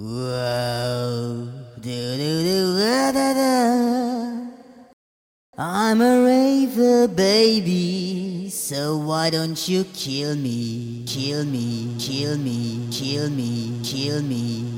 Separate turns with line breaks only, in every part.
I'm a raver baby, so why don't you kill me? Kill me, kill me, kill me, kill me.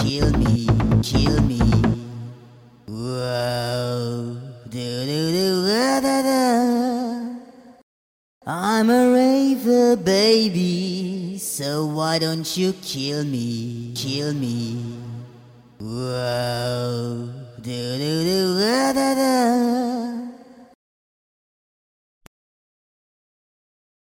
kill me, kill me. Whoa. I'm a raver, baby. So why don't you kill me, kill me? Whoa.